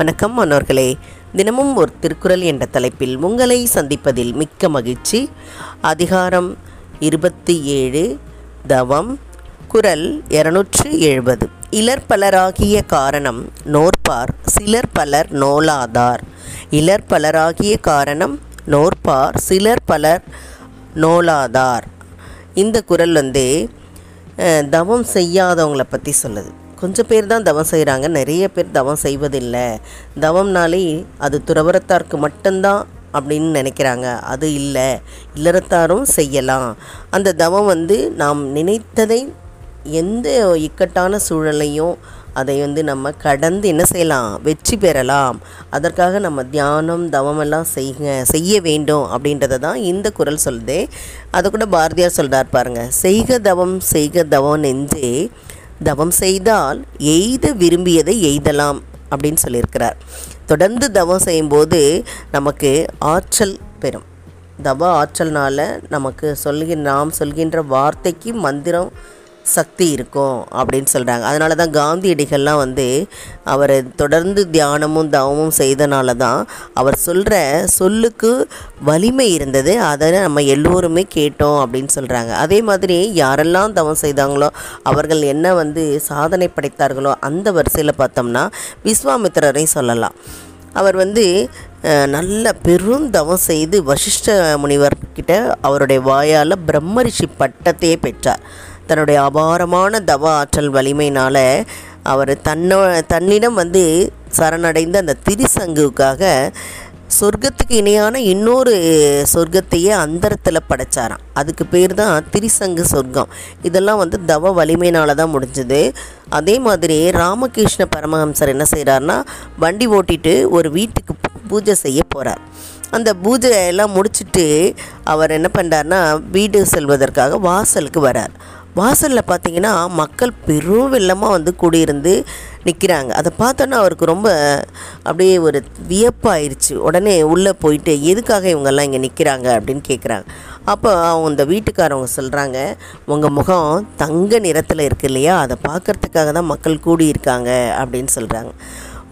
வணக்கம் மாணவர்களே. தினமும் ஒரு திருக்குறள் என்ற தலைப்பில் உங்களை சந்திப்பதில் மிக்க மகிழ்ச்சி. அதிகாரம் இருபத்தி ஏழு தவம் குரல் இருநூற்று எழுபது. இலர் பலராகிய காரணம் நோற்பார் சிலர் பலர் நோலாதார். இலர் பலராகிய காரணம் நோற்பார் சிலர் பலர் நோலாதார். இந்த குரல் வந்து தவம் செய்யாதவங்களை பற்றி சொல்லுது. கொஞ்சம் பேர் தான் தவம் செய்கிறாங்க. நிறைய பேர் தவம் செய்வதில்லை. தவம்னாலே அது துறவரத்தாருக்கு மட்டும்தான் அப்படின்னு நினைக்கிறாங்க. அது இல்லை. இல்லறத்தாரும் செய்யலாம். அந்த தவம் வந்து நாம் நினைத்ததை எந்த இக்கட்டான சூழலையும் அதை வந்து நம்ம கடந்து என்ன செய்யலாம்? வெற்றி பெறலாம். அதற்காக நம்ம தியானம் தவமெல்லாம் செய்ய செய்ய வேண்டும் அப்படின்றத தான் இந்த குரல் சொல்லுது. அதை கூட பாரதியார் சொல்கிறார் பாருங்கள் செய்க தவம் செய்க தவம் நெஞ்சே. தவம் செய்தால் எய்த விரும்பியதை எய்தலாம் அப்படின்னு சொல்லியிருக்கிறார். தொடர்ந்து தவம் செய்யும்போது நமக்கு ஆற்றல் பெறும். தவ ஆற்றல்னால நமக்கு சொல்கிற நாம் சொல்கின்ற வார்த்தைக்கு மந்திரம் சக்தி இருக்கும் அப்படின்னு சொல்கிறாங்க அதனால தான் காந்தியடிகள்லாம் வந்து அவர் தொடர்ந்து தியானமும் தவமும் செய்தனால தான் அவர் சொல்கிற சொல்லுக்கு வலிமை இருந்தது. அதை நம்ம எல்லோருமே கேட்டோம் அப்படின்னு சொல்கிறாங்க அதே மாதிரி யாரெல்லாம் தவம் செய்தாங்களோ அவர்கள் என்ன வந்து சாதனை படைத்தார்களோ அந்த வரிசையில் பார்த்தோம்னா விஸ்வாமித்திரரையும் சொல்லலாம். அவர் வந்து நல்ல பெரும் தவம் செய்து வசிஷ்ட முனிவர்கிட்ட அவருடைய வாயால் பிரம்மரிஷி பட்டத்தையே பெற்றார். தன்னுடைய அபாரமான தவ ஆற்றல் வலிமையினால் அவர் தன்னோ தன்னிடம் வந்து சரணடைந்த அந்த திரிசங்குக்காக சொர்க்கத்துக்கு இணையான இன்னொரு சொர்க்கத்தையே அந்தரத்தில் படைச்சாராம். அதுக்கு பேர் தான் திரிசங்கு சொர்க்கம். இதெல்லாம் வந்து தவ வலிமையினால் தான் முடிஞ்சது. அதே மாதிரி ராமகிருஷ்ண பரமஹம்சர் என்ன செய்கிறாருன்னா வண்டி ஓட்டிட்டு ஒரு வீட்டுக்கு பூஜை செய்ய போகிறார் அந்த பூஜை எல்லாம் முடிச்சுட்டு அவர் என்ன பண்ணுறாருனா வீடு செல்வதற்காக வாசலுக்கு வரார். வாசலில் பார்த்தீங்கன்னா மக்கள் பெரும் வெள்ளமாக வந்து கூடியிருந்து நிற்கிறாங்க அதை பார்த்தோன்னா அவருக்கு ரொம்ப அப்படியே ஒரு வியப்பாயிருச்சு. உடனே உள்ளே போயிட்டு எதுக்காக இவங்கெல்லாம் இங்கே நிற்கிறாங்க அப்படின்னு கேட்குறாங்க அப்போ அவங்க இந்த வீட்டுக்காரவங்க சொல்கிறாங்க உங்கள் முகம் தங்க நிறத்தில் இருக்கு இல்லையா? அதை பார்க்கறதுக்காக தான் மக்கள் கூடியிருக்காங்க. அப்படின்னு சொல்கிறாங்க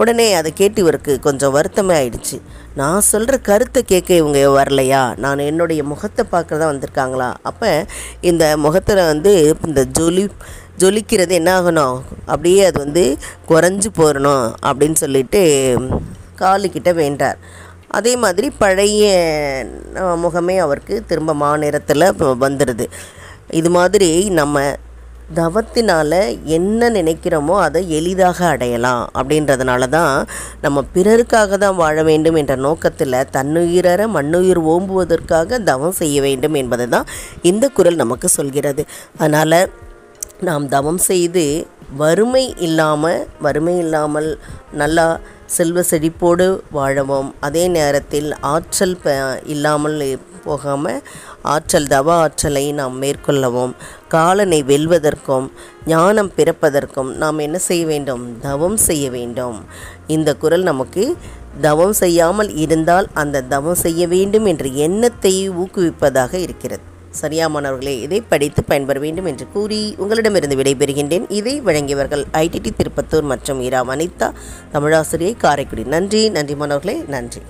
உடனே அதை கேட்டு இவருக்கு கொஞ்சம் வருத்தமே ஆயிடுச்சு. நான் சொல்கிற கருத்தை கேட்க இவங்க வரலையா? நான் என்னுடைய முகத்தை பார்க்க தான் வந்திருக்காங்களா? அப்போ இந்த முகத்தில் வந்து இந்த ஜொலி ஜொலிக்கிறது என்ன ஆகணும்? அப்படியே அது வந்து குறைஞ்சி போடணும் அப்படின்னு சொல்லிட்டு காலுக்கிட்ட வேண்டார். அதே மாதிரி பழைய முகமே அவருக்கு திரும்ப மாநிறத்தில் வந்துடுது இது மாதிரி நம்ம தவத்தினால் என்ன நினைக்கிறோமோ அதை எளிதாக அடையலாம் அப்படின்றதுனால தான் நம்ம பிறருக்காக தான் வாழ வேண்டும் என்ற நோக்கத்தில் தன்னுயிரற மண்ணுயிர் ஓம்புவதற்காக தவம் செய்ய வேண்டும் என்பதை தான் இந்த குரல் நமக்கு சொல்கிறது. அதனால் நாம் தவம் செய்து வறுமை இல்லாமல் வறுமை இல்லாமல் நல்லா செல்வ செழிப்போடு வாழவும். அதே நேரத்தில் ஆற்றல் ப இல்லாமல் போகாமல் ஆற்றல் தவ ஆற்றலை நாம் மேற்கொள்ளவும் காலனை வெல்வதற்கும் ஞானம் பிறப்பதற்கும் நாம் என்ன செய்ய வேண்டும்? தவம் செய்ய வேண்டும். இந்த குரல் நமக்கு தவம் செய்யாமல் இருந்தால் அந்த தவம் செய்ய வேண்டும் என்ற எண்ணத்தை ஊக்குவிப்பதாக இருக்கிறது. சரியா மாணவர்களே இதை படித்து பயன்பெற வேண்டும் என்று கூறி உங்களிடமிருந்து விடைபெறுகின்றேன். இதை வழங்கியவர்கள் ஐடிடி திருப்பத்தூர் மற்றும் இரா வனிதா தமிழாசிரியை காரைக்குடி. நன்றி நன்றி மாணவர்களே நன்றி.